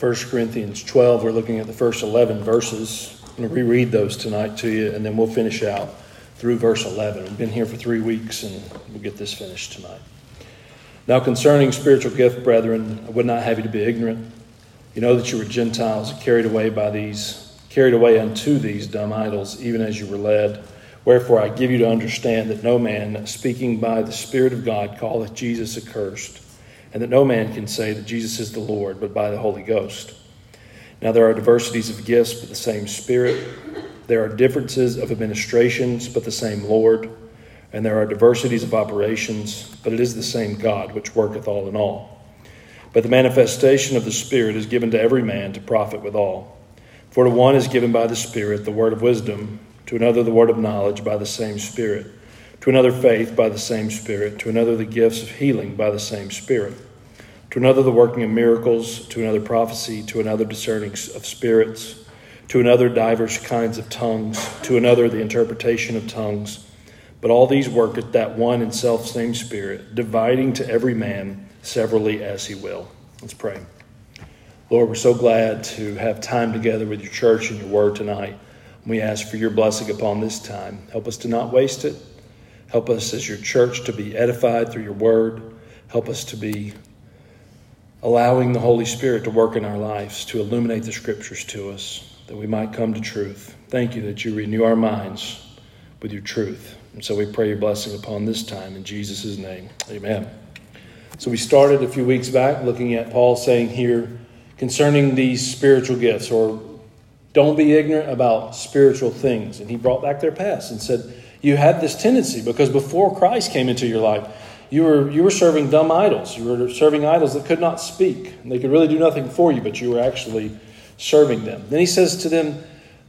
1 Corinthians 12. We're looking at the first 11 verses. I'm going to reread those tonight to you, and then we'll finish out through verse 11. We've been here for three weeks, and we'll get this finished tonight. Now, concerning spiritual gift, brethren, I would not have you to be ignorant. You know that you were Gentiles, carried away by these, carried away unto these dumb idols, even as you were led. Wherefore I give you to understand that no man, speaking by the Spirit of God, calleth Jesus accursed and that no man can say that Jesus is the Lord but by the Holy Ghost. Now there are diversities of gifts, but the same Spirit. There are differences of administrations, but the same Lord. And there are diversities of operations, but it is the same God which worketh all in all. But the manifestation of the Spirit is given to every man to profit withal. For to one is given by the Spirit the word of wisdom, to another the word of knowledge by the same Spirit to another faith by the same Spirit, to another the gifts of healing by the same Spirit, to another the working of miracles, to another prophecy, to another discerning of spirits, to another divers kinds of tongues, to another the interpretation of tongues. But all these work at that one and self same Spirit, dividing to every man severally as he will. Let's pray. Lord, we're so glad to have time together with your church and your word tonight. We ask for your blessing upon this time. Help us to not waste it. Help us as your church to be edified through your word. Help us to be allowing the Holy Spirit to work in our lives, to illuminate the scriptures to us, that we might come to truth. Thank you that you renew our minds with your truth. And so we pray your blessing upon this time in Jesus' name. Amen. So we started a few weeks back looking at Paul saying here concerning these spiritual gifts, or don't be ignorant about spiritual things. And he brought back their past and said, you had this tendency because before Christ came into your life, you were, you were serving dumb idols. You were serving idols that could not speak. And they could really do nothing for you, but you were actually serving them. Then he says to them,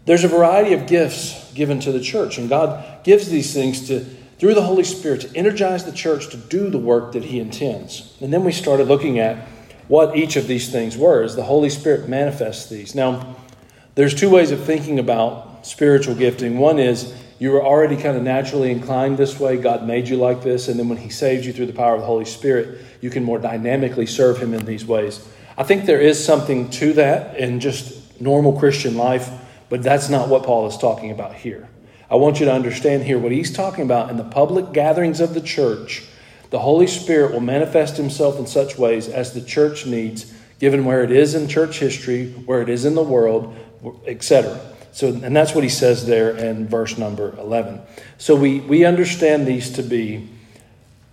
There's a variety of gifts given to the church, and God gives these things to through the Holy Spirit to energize the church to do the work that He intends. And then we started looking at what each of these things were as the Holy Spirit manifests these. Now, there's two ways of thinking about spiritual gifting. One is you were already kind of naturally inclined this way. God made you like this. And then when He saved you through the power of the Holy Spirit, you can more dynamically serve Him in these ways. I think there is something to that in just normal Christian life, but that's not what Paul is talking about here. I want you to understand here what he's talking about in the public gatherings of the church. The Holy Spirit will manifest Himself in such ways as the church needs, given where it is in church history, where it is in the world, etc. So, and that's what he says there in verse number 11. So we, we understand these to be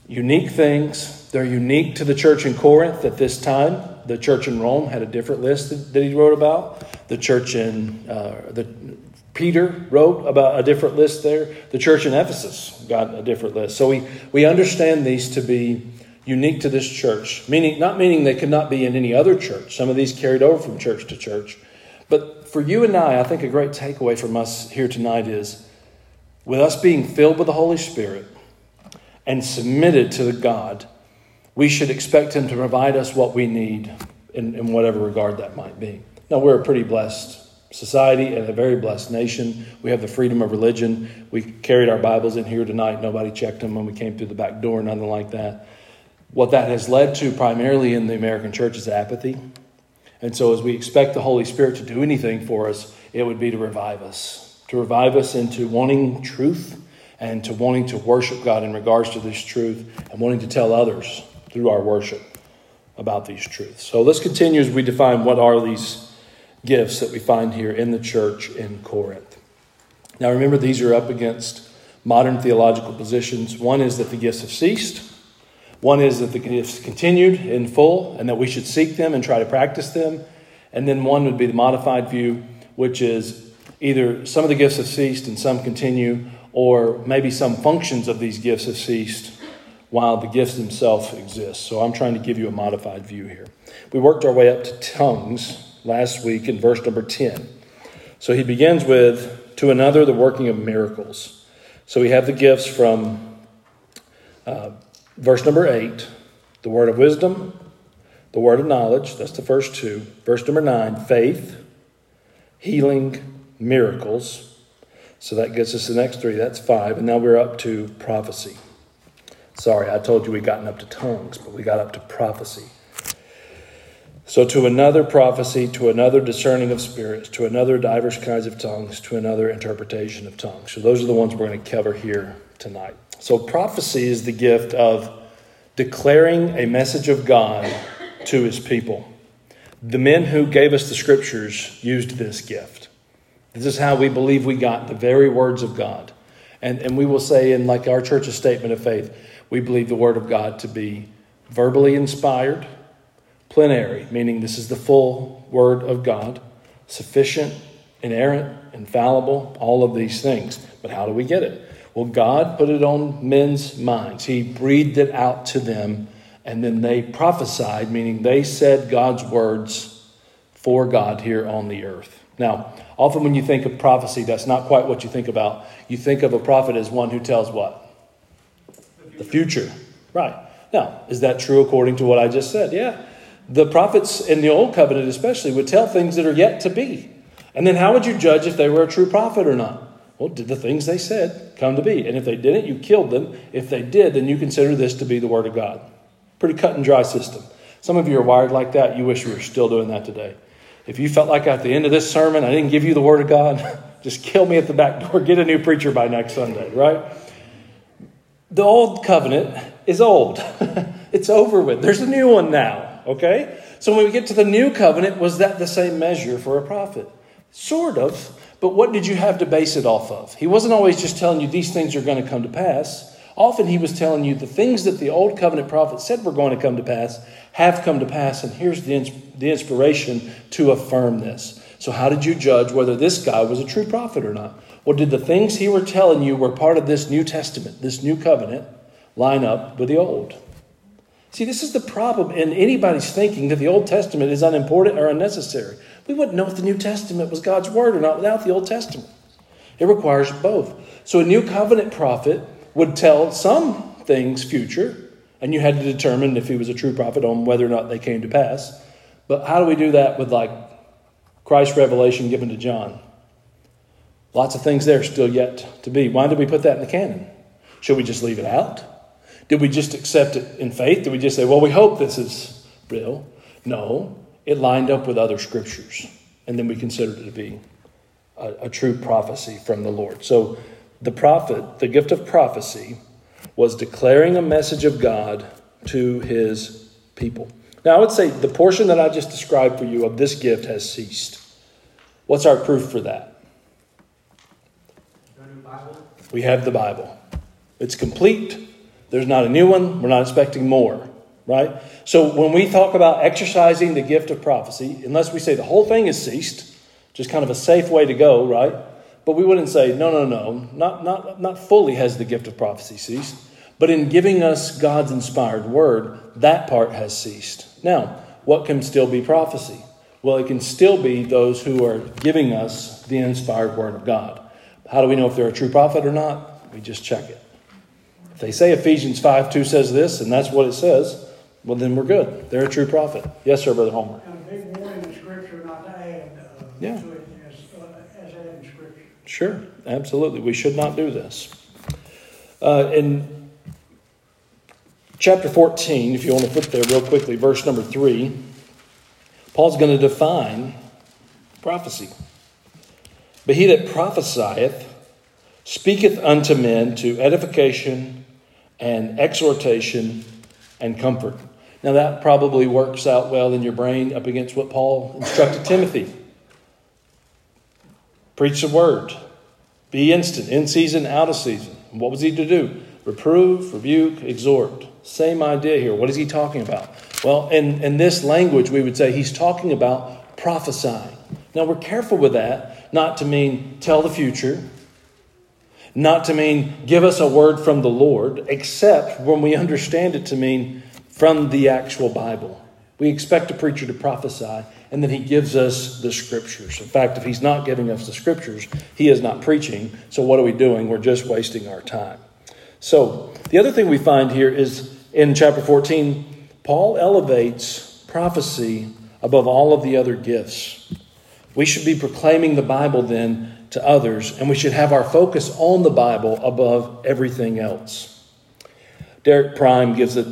unique things. They're unique to the church in Corinth at this time. The church in Rome had a different list that, that he wrote about. The church in uh, the Peter wrote about a different list there. The church in Ephesus got a different list. So we, we understand these to be unique to this church, meaning not meaning they could not be in any other church. Some of these carried over from church to church. But for you and I, I think a great takeaway from us here tonight is with us being filled with the Holy Spirit and submitted to God, we should expect Him to provide us what we need in, in whatever regard that might be. Now, we're a pretty blessed society and a very blessed nation. We have the freedom of religion. We carried our Bibles in here tonight. Nobody checked them when we came through the back door, nothing like that. What that has led to primarily in the American church is apathy. And so, as we expect the Holy Spirit to do anything for us, it would be to revive us, to revive us into wanting truth and to wanting to worship God in regards to this truth and wanting to tell others through our worship about these truths. So, let's continue as we define what are these gifts that we find here in the church in Corinth. Now, remember, these are up against modern theological positions. One is that the gifts have ceased. One is that the gifts continued in full and that we should seek them and try to practice them. And then one would be the modified view, which is either some of the gifts have ceased and some continue, or maybe some functions of these gifts have ceased while the gifts themselves exist. So I'm trying to give you a modified view here. We worked our way up to tongues last week in verse number 10. So he begins with, to another, the working of miracles. So we have the gifts from uh, Verse number eight, the word of wisdom, the word of knowledge, that's the first two. Verse number nine, faith, healing, miracles. So that gets us the next three. That's five. And now we're up to prophecy. Sorry, I told you we'd gotten up to tongues, but we got up to prophecy. So, to another prophecy, to another discerning of spirits, to another diverse kinds of tongues, to another interpretation of tongues. So, those are the ones we're going to cover here tonight. So, prophecy is the gift of declaring a message of God to his people. The men who gave us the scriptures used this gift. This is how we believe we got the very words of God. And, and we will say, in like our church's statement of faith, we believe the word of God to be verbally inspired, plenary, meaning this is the full word of God, sufficient, inerrant, infallible, all of these things. But how do we get it? Well, God put it on men's minds. He breathed it out to them, and then they prophesied, meaning they said God's words for God here on the earth. Now, often when you think of prophecy, that's not quite what you think about. You think of a prophet as one who tells what? The future. Right. Now, is that true according to what I just said? Yeah. The prophets in the Old Covenant, especially, would tell things that are yet to be. And then how would you judge if they were a true prophet or not? Well, did the things they said come to be? And if they didn't, you killed them. If they did, then you consider this to be the Word of God. Pretty cut and dry system. Some of you are wired like that. You wish you were still doing that today. If you felt like at the end of this sermon I didn't give you the Word of God, just kill me at the back door. Get a new preacher by next Sunday, right? The old covenant is old. it's over with. There's a new one now, okay? So when we get to the new covenant, was that the same measure for a prophet? Sort of. But what did you have to base it off of? He wasn't always just telling you these things are going to come to pass. Often he was telling you the things that the old covenant prophets said were going to come to pass have come to pass, and here's the, the inspiration to affirm this. So, how did you judge whether this guy was a true prophet or not? Or did the things he were telling you were part of this New Testament, this new covenant, line up with the old? See, this is the problem in anybody's thinking that the Old Testament is unimportant or unnecessary. We wouldn't know if the New Testament was God's Word or not without the Old Testament. It requires both. So a new covenant prophet would tell some things future, and you had to determine if he was a true prophet on whether or not they came to pass. But how do we do that with like Christ's revelation given to John? Lots of things there still yet to be. Why did we put that in the canon? Should we just leave it out? Did we just accept it in faith? Did we just say, well, we hope this is real? No, it lined up with other scriptures. And then we considered it to be a, a true prophecy from the Lord. So the prophet, the gift of prophecy, was declaring a message of God to his people. Now, I would say the portion that I just described for you of this gift has ceased. What's our proof for that? We have the Bible. It's complete. There's not a new one. We're not expecting more, right? So when we talk about exercising the gift of prophecy, unless we say the whole thing is ceased, just kind of a safe way to go, right? But we wouldn't say, no, no, no, not, not, not fully has the gift of prophecy ceased. But in giving us God's inspired word, that part has ceased. Now, what can still be prophecy? Well, it can still be those who are giving us the inspired word of God. How do we know if they're a true prophet or not? We just check it If they say Ephesians 5 2 says this, and that's what it says, well, then we're good. They're a true prophet. Yes, sir, Brother Homer. And a big warning in Scripture not to add uh, yeah. to it as, uh, as added in Scripture. Sure, absolutely. We should not do this. Uh, in chapter 14, if you want to put there real quickly, verse number 3, Paul's going to define prophecy. But he that prophesieth speaketh unto men to edification and exhortation and comfort. Now, that probably works out well in your brain up against what Paul instructed Timothy. Preach the word, be instant, in season, out of season. What was he to do? Reprove, rebuke, exhort. Same idea here. What is he talking about? Well, in, in this language, we would say he's talking about prophesying. Now, we're careful with that, not to mean tell the future, not to mean give us a word from the Lord, except when we understand it to mean from the actual Bible. We expect a preacher to prophesy, and then he gives us the scriptures. In fact, if he's not giving us the scriptures, he is not preaching. So, what are we doing? We're just wasting our time. So, the other thing we find here is in chapter 14, Paul elevates prophecy above all of the other gifts. We should be proclaiming the Bible then to others, and we should have our focus on the Bible above everything else. Derek Prime gives a,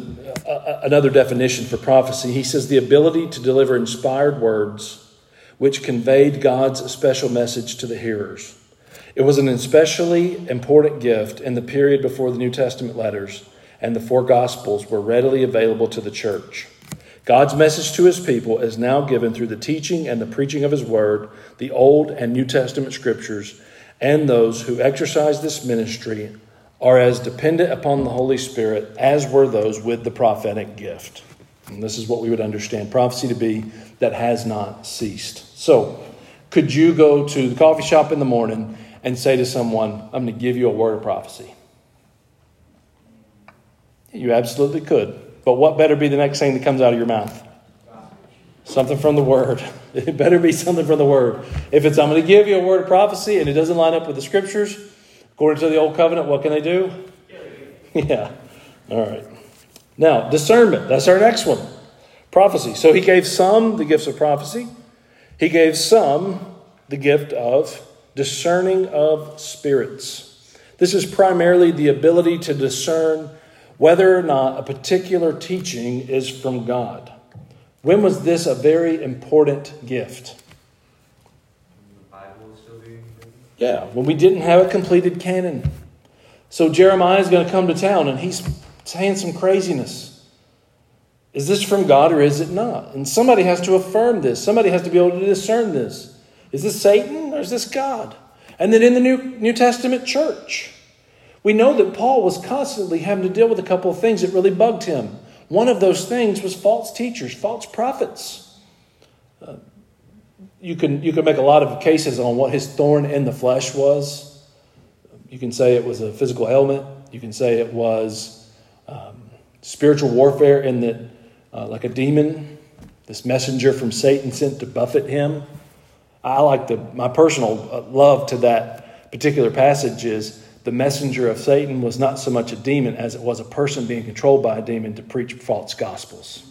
a, another definition for prophecy. He says the ability to deliver inspired words which conveyed God's special message to the hearers. It was an especially important gift in the period before the New Testament letters and the four Gospels were readily available to the church. God's message to his people is now given through the teaching and the preaching of his word, the Old and New Testament scriptures, and those who exercise this ministry are as dependent upon the Holy Spirit as were those with the prophetic gift. And this is what we would understand prophecy to be that has not ceased. So, could you go to the coffee shop in the morning and say to someone, I'm going to give you a word of prophecy? You absolutely could. But what better be the next thing that comes out of your mouth? Something from the Word. It better be something from the Word. If it's, I'm going to give you a word of prophecy and it doesn't line up with the Scriptures, according to the Old Covenant, what can they do? Yeah. All right. Now, discernment. That's our next one. Prophecy. So he gave some the gifts of prophecy, he gave some the gift of discerning of spirits. This is primarily the ability to discern whether or not a particular teaching is from God. When was this a very important gift? Yeah, when we didn't have a completed canon. So Jeremiah is going to come to town and he's saying some craziness. Is this from God or is it not? And somebody has to affirm this. Somebody has to be able to discern this. Is this Satan or is this God? And then in the New, New Testament church, we know that Paul was constantly having to deal with a couple of things that really bugged him. One of those things was false teachers, false prophets. Uh, you, can, you can make a lot of cases on what his thorn in the flesh was. You can say it was a physical ailment. You can say it was um, spiritual warfare, in that, uh, like a demon, this messenger from Satan sent to buffet him. I like the my personal uh, love to that particular passage is the messenger of Satan was not so much a demon as it was a person being controlled by a demon to preach false gospels.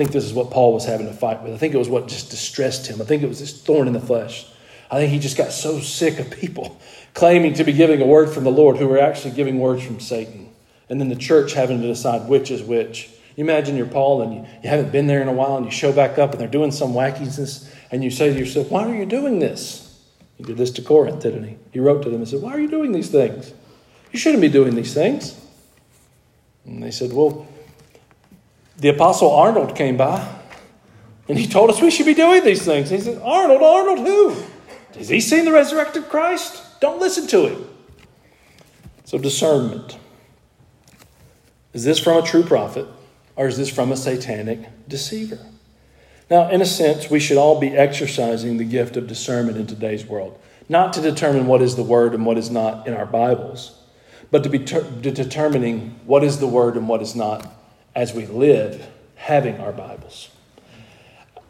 Think this is what Paul was having to fight with. I think it was what just distressed him. I think it was this thorn in the flesh. I think he just got so sick of people claiming to be giving a word from the Lord who were actually giving words from Satan. And then the church having to decide which is which. You imagine you're Paul and you, you haven't been there in a while and you show back up and they're doing some wackiness and you say to yourself, Why are you doing this? He did this to Corinth, didn't he? He wrote to them and said, Why are you doing these things? You shouldn't be doing these things. And they said, Well, the Apostle Arnold came by and he told us we should be doing these things. he said, Arnold, Arnold, who? Has he seen the resurrected Christ? Don't listen to him. So, discernment. Is this from a true prophet or is this from a satanic deceiver? Now, in a sense, we should all be exercising the gift of discernment in today's world, not to determine what is the word and what is not in our Bibles, but to be ter- determining what is the word and what is not as we live having our Bibles.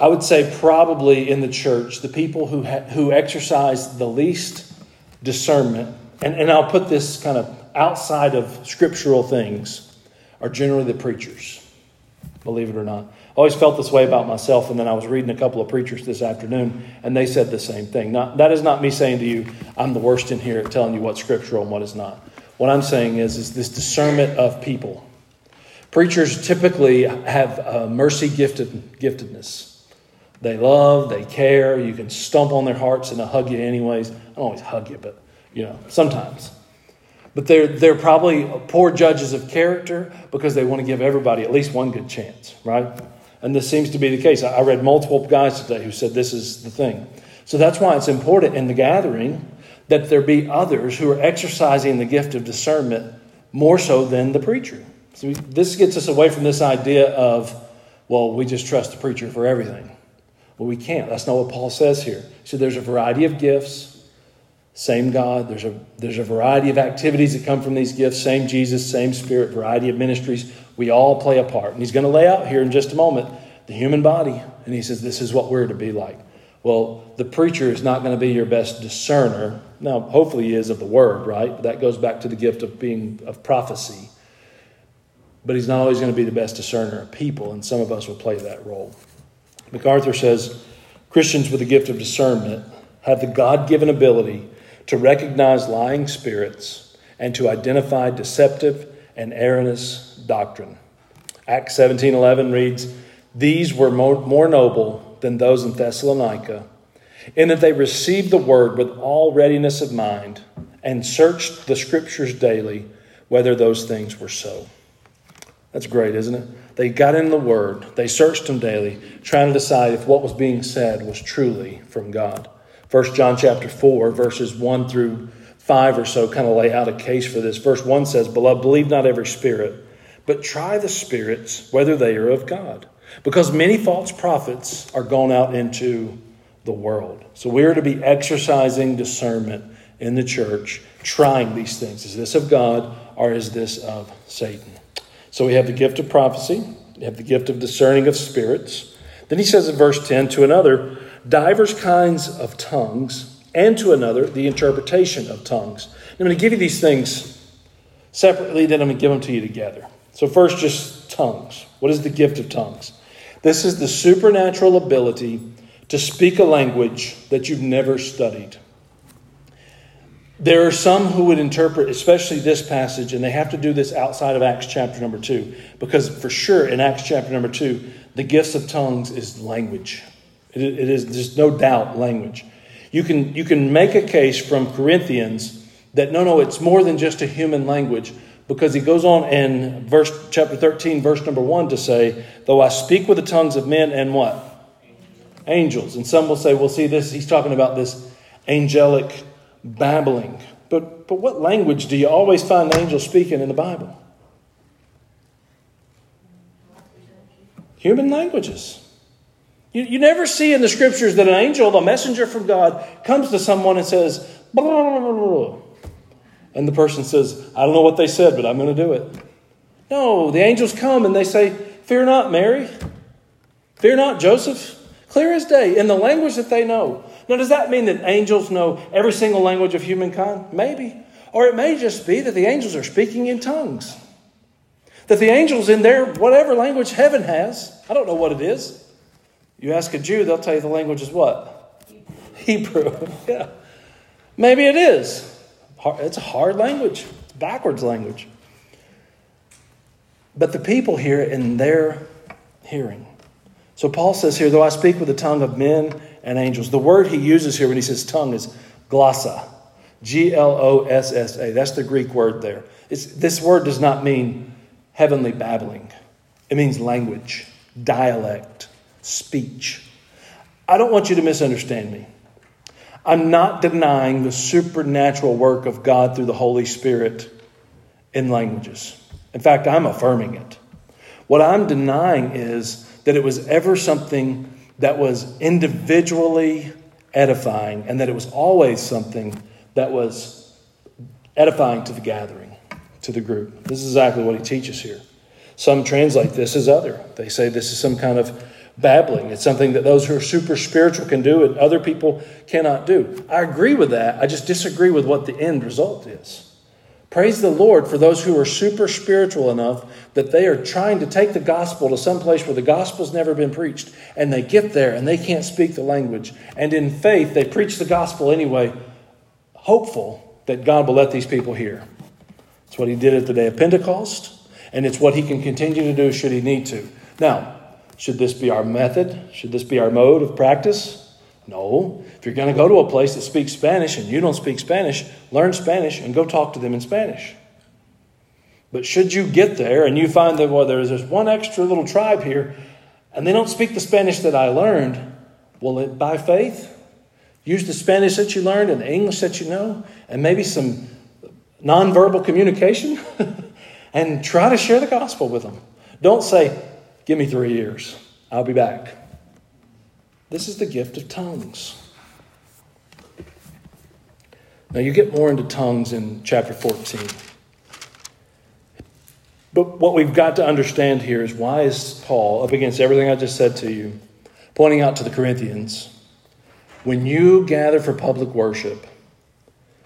I would say probably in the church, the people who, ha- who exercise the least discernment, and, and I'll put this kind of outside of scriptural things, are generally the preachers, believe it or not I always felt this way about myself, and then I was reading a couple of preachers this afternoon, and they said the same thing. Not, that is not me saying to you, I'm the worst in here at telling you what's scriptural and what is not. What I'm saying is, is this discernment of people. Preachers typically have mercy gifted, giftedness. They love, they care. You can stomp on their hearts and they'll hug you anyways. I don't always hug you, but you know, sometimes. But they're, they're probably poor judges of character because they want to give everybody at least one good chance, right? And this seems to be the case. I read multiple guys today who said this is the thing. So that's why it's important in the gathering that there be others who are exercising the gift of discernment more so than the preacher. So this gets us away from this idea of, well, we just trust the preacher for everything. Well, we can't. That's not what Paul says here. So there's a variety of gifts, same God. There's a, there's a variety of activities that come from these gifts, same Jesus, same Spirit, variety of ministries. We all play a part. And he's going to lay out here in just a moment the human body. And he says, This is what we're to be like. Well, the preacher is not going to be your best discerner. Now, hopefully, he is of the word, right? But that goes back to the gift of being of prophecy. But he's not always going to be the best discerner of people, and some of us will play that role. MacArthur says Christians with the gift of discernment have the God given ability to recognize lying spirits and to identify deceptive and erroneous doctrine. Acts 17:11 reads, "These were more, more noble than those in Thessalonica, in that they received the word with all readiness of mind and searched the scriptures daily whether those things were so." That's great, isn't it? They got in the Word, they searched them daily, trying to decide if what was being said was truly from God. 1 John chapter 4, verses 1 through 5 or so kind of lay out a case for this. Verse 1 says, Beloved, believe not every spirit, but try the spirits whether they are of God. Because many false prophets are gone out into the world. So we are to be exercising discernment in the church, trying these things. Is this of God or is this of Satan? So we have the gift of prophecy, we have the gift of discerning of spirits. Then he says in verse 10 to another, divers kinds of tongues, and to another, the interpretation of tongues. I'm going to give you these things separately, then I'm going to give them to you together. So, first, just tongues. What is the gift of tongues? This is the supernatural ability to speak a language that you've never studied. There are some who would interpret, especially this passage, and they have to do this outside of Acts chapter number two, because for sure in Acts chapter number two, the gifts of tongues is language. it, is, there's no doubt, language. You can, you can make a case from Corinthians that no, no, it's more than just a human language, because he goes on in verse chapter 13, verse number 1 to say, Though I speak with the tongues of men and what? Angels. And some will say, well, see, this, he's talking about this angelic babbling. But, but what language do you always find angels speaking in the Bible? Human languages. You, you never see in the scriptures that an angel, the messenger from God, comes to someone and says, blah, blah, blah, and the person says, I don't know what they said, but I'm going to do it. No, the angels come and they say, Fear not, Mary. Fear not, Joseph. Clear as day, in the language that they know. Now, does that mean that angels know every single language of humankind? Maybe. Or it may just be that the angels are speaking in tongues. That the angels, in their whatever language heaven has, I don't know what it is. You ask a Jew, they'll tell you the language is what? Hebrew. yeah. Maybe it is. It's a hard language, backwards language. But the people hear it in their hearing. So Paul says here, though I speak with the tongue of men and angels. The word he uses here when he says tongue is glossa. G L O S S A. That's the Greek word there. It's, this word does not mean heavenly babbling, it means language, dialect, speech. I don't want you to misunderstand me. I'm not denying the supernatural work of God through the Holy Spirit in languages. In fact, I'm affirming it. What I'm denying is that it was ever something that was individually edifying and that it was always something that was edifying to the gathering, to the group. This is exactly what he teaches here. Some translate this as other. They say this is some kind of babbling. It's something that those who are super spiritual can do and other people cannot do. I agree with that. I just disagree with what the end result is. Praise the Lord for those who are super spiritual enough that they are trying to take the gospel to some place where the gospel's never been preached. And they get there and they can't speak the language. And in faith, they preach the gospel anyway, hopeful that God will let these people hear. It's what he did at the day of Pentecost, and it's what he can continue to do should he need to. Now, should this be our method? Should this be our mode of practice? No. If you're going to go to a place that speaks Spanish and you don't speak Spanish, learn Spanish and go talk to them in Spanish. But should you get there and you find that, well, there's this one extra little tribe here and they don't speak the Spanish that I learned, well, it, by faith, use the Spanish that you learned and the English that you know and maybe some nonverbal communication and try to share the gospel with them. Don't say, give me three years, I'll be back. This is the gift of tongues. Now, you get more into tongues in chapter 14. But what we've got to understand here is why is Paul, up against everything I just said to you, pointing out to the Corinthians, when you gather for public worship,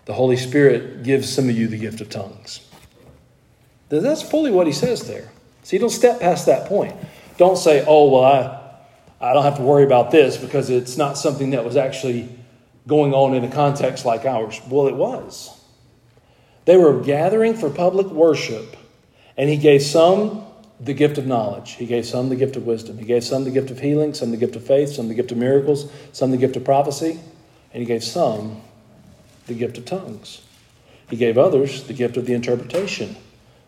the Holy Spirit gives some of you the gift of tongues. That's fully what he says there. See, don't step past that point. Don't say, oh, well, I, I don't have to worry about this because it's not something that was actually going on in a context like ours. Well, it was. They were gathering for public worship, And he gave some the gift of knowledge. He gave some the gift of wisdom. He gave some the gift of healing, some the gift of faith, some the gift of miracles, some the gift of prophecy, and he gave some the gift of tongues. He gave others the gift of the interpretation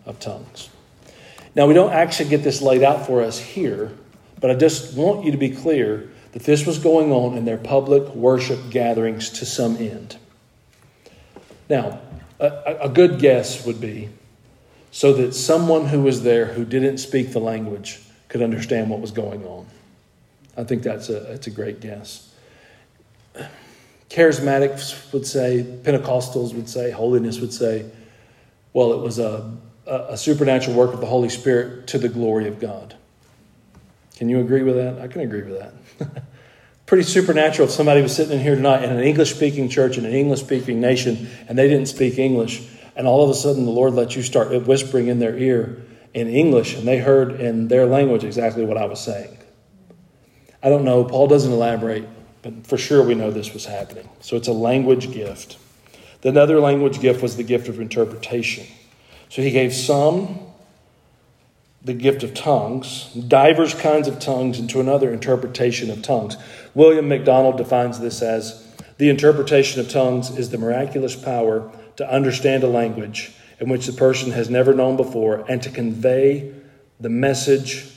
of tongues. Now, we don't actually get this laid out for us here, but I just want you to be clear that this was going on in their public worship gatherings to some end. Now, a, a good guess would be so that someone who was there who didn't speak the language could understand what was going on. I think that's a, that's a great guess. Charismatics would say, Pentecostals would say, holiness would say, well, it was a, a supernatural work of the Holy Spirit to the glory of God. Can you agree with that? I can agree with that. Pretty supernatural if somebody was sitting in here tonight in an English speaking church in an English speaking nation and they didn't speak English, and all of a sudden the Lord let you start whispering in their ear in English and they heard in their language exactly what I was saying. I don't know. Paul doesn't elaborate but for sure, we know this was happening. So it's a language gift. The other language gift was the gift of interpretation. So he gave some the gift of tongues, divers kinds of tongues, and to another interpretation of tongues. William MacDonald defines this as the interpretation of tongues is the miraculous power to understand a language in which the person has never known before and to convey the message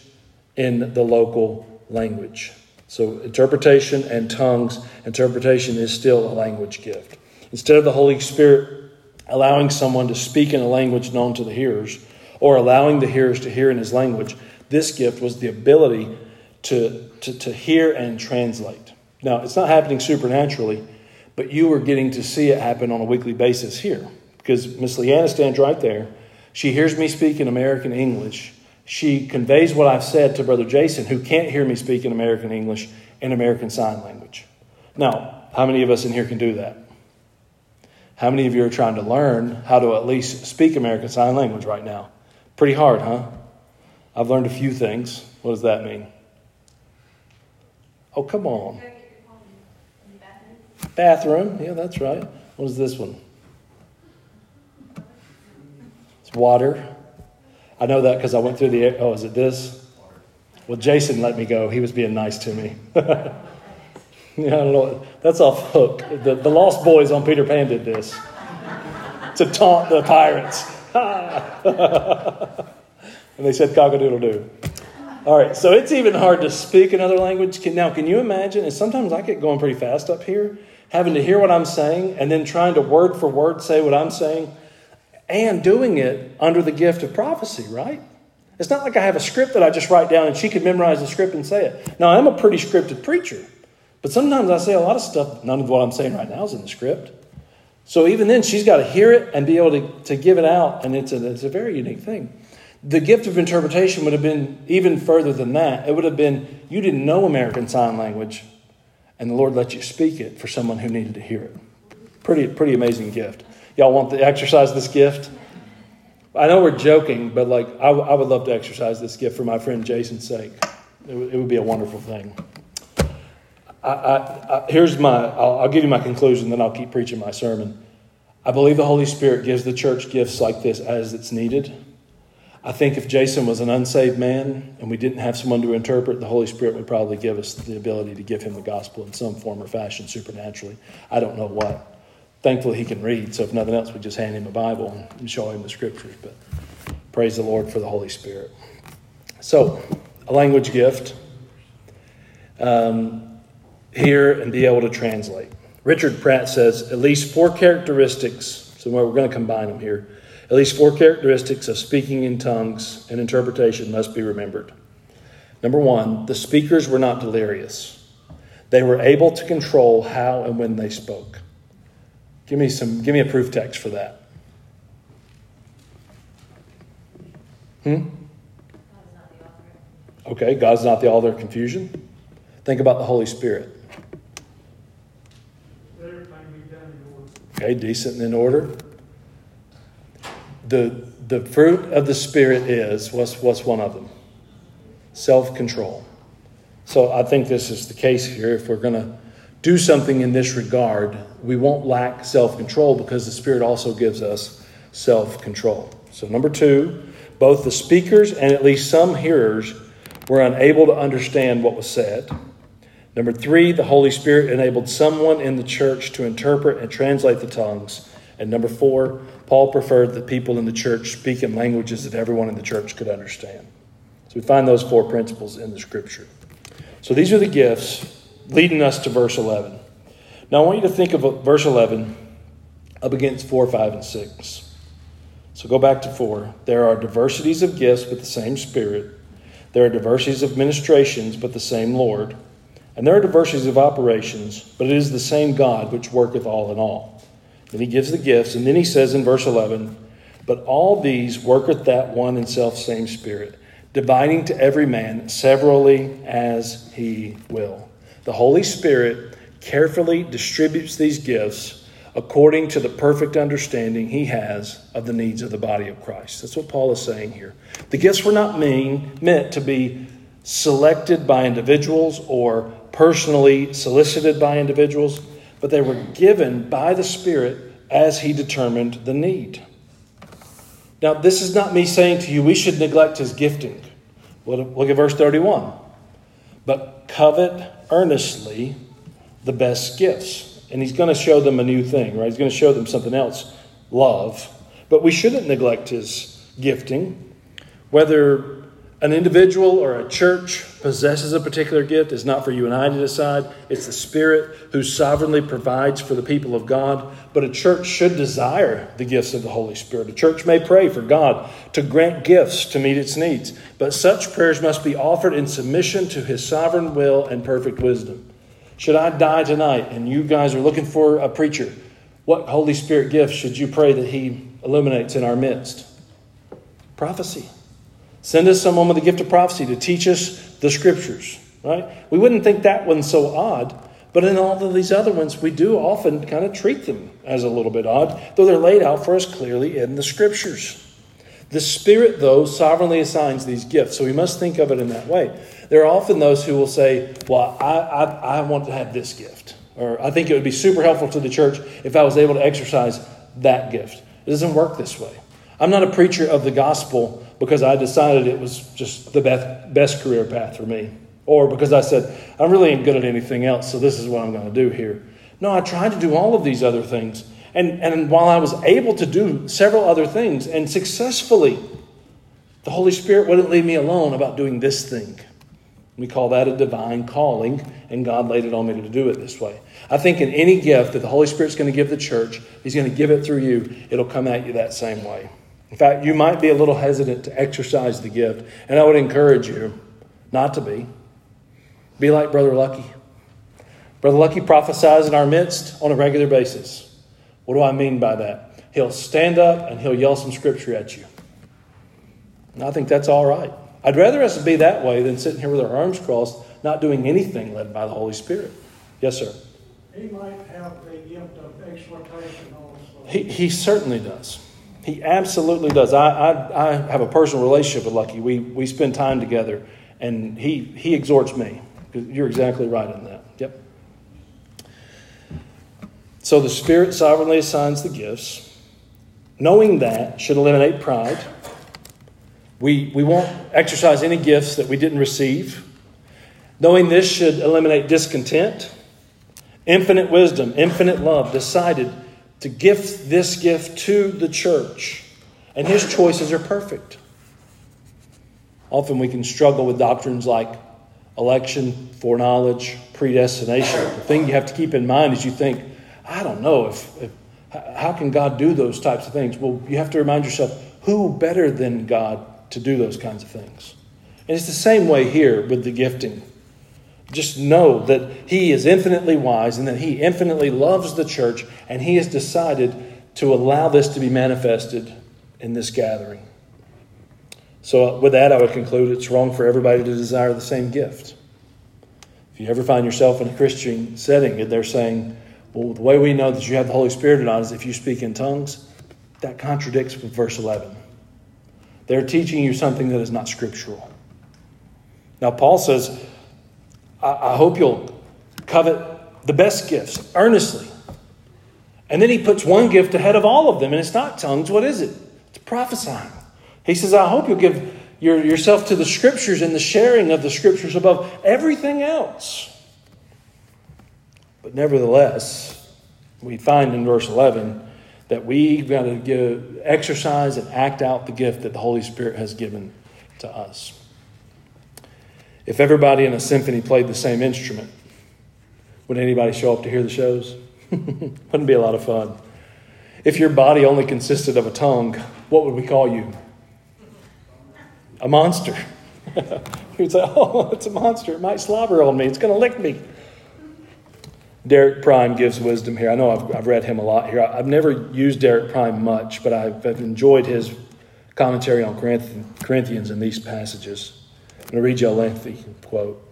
in the local language. So, interpretation and tongues, interpretation is still a language gift. Instead of the Holy Spirit allowing someone to speak in a language known to the hearers, or allowing the hearers to hear in his language, this gift was the ability to, to, to hear and translate. Now, it's not happening supernaturally, but you are getting to see it happen on a weekly basis here. Because Miss Leanna stands right there. She hears me speak in American English she conveys what I've said to Brother Jason, who can't hear me speak in American English and American Sign Language. Now, how many of us in here can do that? How many of you are trying to learn how to at least speak American Sign Language right now? Pretty hard, huh? I've learned a few things. What does that mean? Oh, come on. Bathroom. Yeah, that's right. What is this one? It's water. I know that because I went through the. Oh, is it this? Well, Jason let me go. He was being nice to me. yeah, I don't know. That's off hook. The, the Lost Boys on Peter Pan did this to taunt the pirates. and they said cock-a-doodle doo. All right, so it's even hard to speak another language. Now, can you imagine? And sometimes I get going pretty fast up here, having to hear what I'm saying and then trying to word for word say what I'm saying and doing it under the gift of prophecy, right? It's not like I have a script that I just write down and she could memorize the script and say it. Now, I'm a pretty scripted preacher, but sometimes I say a lot of stuff, none of what I'm saying right now is in the script. So even then, she's got to hear it and be able to, to give it out, and it's a, it's a very unique thing. The gift of interpretation would have been even further than that. It would have been you didn't know American Sign Language, and the Lord let you speak it for someone who needed to hear it. Pretty, pretty amazing gift. Y'all want to exercise this gift? I know we're joking, but like I, w- I would love to exercise this gift for my friend Jason's sake. It, w- it would be a wonderful thing. I, I, here's my, I'll, I'll give you my conclusion, then I'll keep preaching my sermon. I believe the Holy Spirit gives the church gifts like this as it's needed. I think if Jason was an unsaved man and we didn't have someone to interpret, the Holy Spirit would probably give us the ability to give him the gospel in some form or fashion supernaturally. I don't know what thankfully he can read. So if nothing else, we just hand him a Bible and show him the scriptures. But praise the Lord for the Holy Spirit. So, a language gift. Um, hear and be able to translate. Richard Pratt says at least four characteristics, so we're going to combine them here. At least four characteristics of speaking in tongues and interpretation must be remembered. Number one, the speakers were not delirious. They were able to control how and when they spoke. Give me some give me a proof text for that. Hmm? Okay, God's not the author of confusion. Think about the Holy Spirit. Okay, decent and in order. The the fruit of the Spirit is what's what's one of them? Self-control. So I think this is the case here. If we're gonna do something in this regard, we won't lack self control because the Spirit also gives us self control. So, number two, Both the speakers and at least some hearers were unable to understand what was said. Number three, the Holy Spirit enabled someone in the church to interpret and translate the tongues. And number four, Paul preferred that people in the church speak in languages that everyone in the church could understand. So we find those four principles in the scripture. So these are the gifts leading us to verse 11. Now I want you to think of uh, verse 11 up against 4, 5, and 6. So go back to 4. There are diversities of gifts, but the same Spirit. There are diversities of ministrations, but the same Lord. And there are diversities of operations, but it is the same God which worketh all in all. Then he gives the gifts, and then he says in verse 11, But all these worketh that one and self same Spirit, dividing to every man severally as he will. The Holy Spirit carefully distributes these gifts according to the perfect understanding he has of the needs of the body of Christ. That's what Paul is saying here. The gifts were not mean, meant to be selected by individuals or personally solicited by individuals, but they were given by the Spirit as He determined the need. Now, this is not me saying to you we should neglect His gifting. Look at verse 31. But covet earnestly the best gifts. And He's going to show them a new thing, right? He's going to show them something else love. But we shouldn't neglect His gifting, whether an individual or a church possesses a particular gift is not for you and I to decide. It's the Spirit who sovereignly provides for the people of God. But a church should desire the gifts of the Holy Spirit. A church may pray for God to grant gifts to meet its needs. But such prayers must be offered in submission to His sovereign will and perfect wisdom. Should I die tonight and you guys are looking for a preacher, what Holy Spirit gift should you pray that He illuminates in our midst? Prophecy. Send us someone with the gift of prophecy to teach us the scriptures, right? We wouldn't think that one's so odd, but in all of these other ones, we do often kind of treat them as a little bit odd, though they're laid out for us clearly in the scriptures. The Spirit, though, sovereignly assigns these gifts, so we must think of it in that way. There are often those who will say, Well, I, I, I want to have this gift, or I think it would be super helpful to the church if I was able to exercise that gift. It doesn't work this way. I'm not a preacher of the gospel because I decided it was just the best, best career path for me. Or because I said, I really ain't good at anything else, so this is what I'm going to do here. No, I tried to do all of these other things. And, and while I was able to do several other things and successfully, the Holy Spirit wouldn't leave me alone about doing this thing. We call that a divine calling, and God laid it on me to do it this way. I think in any gift that the Holy Spirit's going to give the church, He's going to give it through you, it'll come at you that same way. In fact, you might be a little hesitant to exercise the gift, and I would encourage you not to be. Be like Brother Lucky. Brother Lucky prophesies in our midst on a regular basis. What do I mean by that? He'll stand up and he'll yell some scripture at you. And I think that's all right. I'd rather us be that way than sitting here with our arms crossed, not doing anything led by the Holy Spirit. Yes, sir. He might have the gift of exhortation also. He, he certainly does. He absolutely does. I, I, I have a personal relationship with Lucky. We, we spend time together, and he, he exhorts me. You're exactly right in that. Yep. So the Spirit sovereignly assigns the gifts. Knowing that should eliminate pride. We, we won't exercise any gifts that we didn't receive. Knowing this should eliminate discontent. Infinite wisdom, infinite love decided to gift this gift to the church. And his choices are perfect. Often we can struggle with doctrines like election, foreknowledge, predestination. The thing you have to keep in mind is you think, I don't know if, if how can God do those types of things? Well, you have to remind yourself, who better than God to do those kinds of things? And it's the same way here with the gifting. Just know that He is infinitely wise and that He infinitely loves the church, and He has decided to allow this to be manifested in this gathering. So, with that, I would conclude it's wrong for everybody to desire the same gift. If you ever find yourself in a Christian setting and they're saying, well, the way we know that you have the Holy Spirit or not is if you speak in tongues, that contradicts with verse 11. They're teaching you something that is not scriptural. Now, Paul says, I, hope you'll covet the best gifts earnestly. And then he puts one gift ahead of all of them, and it's not tongues. What is it? It's prophesying. He says, I hope you'll give your, yourself to the scriptures and the sharing of the scriptures above everything else. But nevertheless, we find in verse 11 that we've got to give, exercise and act out the gift that the Holy Spirit has given to us. If everybody in a symphony played the same instrument, would anybody show up to hear the shows? Wouldn't be a lot of fun. If your body only consisted of a tongue, what would we call you? A monster. You'd say, Oh, it's a monster. It might slobber on me. It's going to lick me. Derek Prime gives wisdom here. I know I've, I've read him a lot here. I've never used Derek Prime much, but I've, I've enjoyed his commentary on Corinthians in these passages. I'm going to read you a lengthy quote.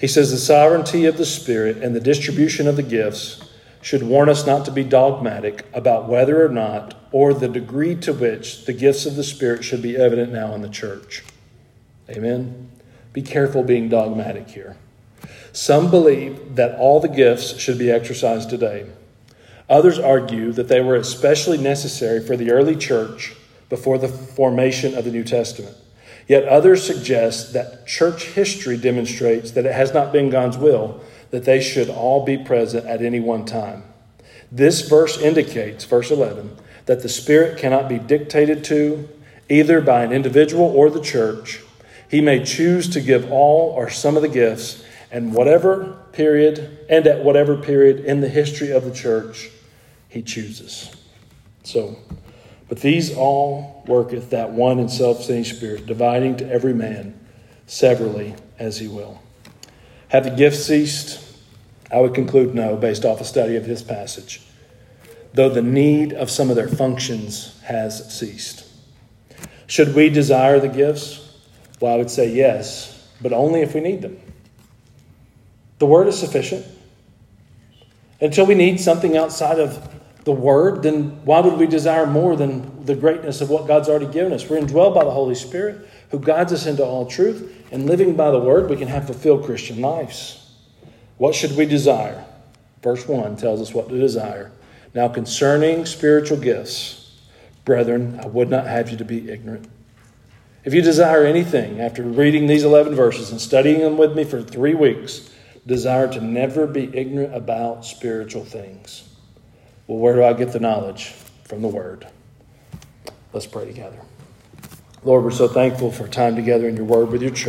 He says, The sovereignty of the Spirit and the distribution of the gifts should warn us not to be dogmatic about whether or not, or the degree to which, the gifts of the Spirit should be evident now in the church. Amen? Be careful being dogmatic here. Some believe that all the gifts should be exercised today. Others argue that they were especially necessary for the early church before the formation of the New Testament. Yet others suggest that church history demonstrates that it has not been God's will that they should all be present at any one time. This verse indicates, verse 11, that the Spirit cannot be dictated to either by an individual or the church. He may choose to give all or some of the gifts and whatever period and at whatever period in the history of the church he chooses. So, but these all worketh that one and self same Spirit, dividing to every man severally as he will. Have the gifts ceased? I would conclude no, based off a study of this passage, though the need of some of their functions has ceased. Should we desire the gifts? Well, I would say yes, but only if we need them. The Word is sufficient. Until we need something outside of the Word, then why would we desire more than the greatness of what God's already given us? We're indwelled by the Holy Spirit who guides us into all truth, and living by the Word, we can have fulfilled Christian lives. What should we desire? Verse 1 tells us what to desire. Now, concerning spiritual gifts, brethren, I would not have you to be ignorant. If you desire anything after reading these 11 verses and studying them with me for three weeks, desire to never be ignorant about spiritual things. Well, where do I get the knowledge? From the Word. Let's pray together. Lord, we're so thankful for time together in your Word with your church.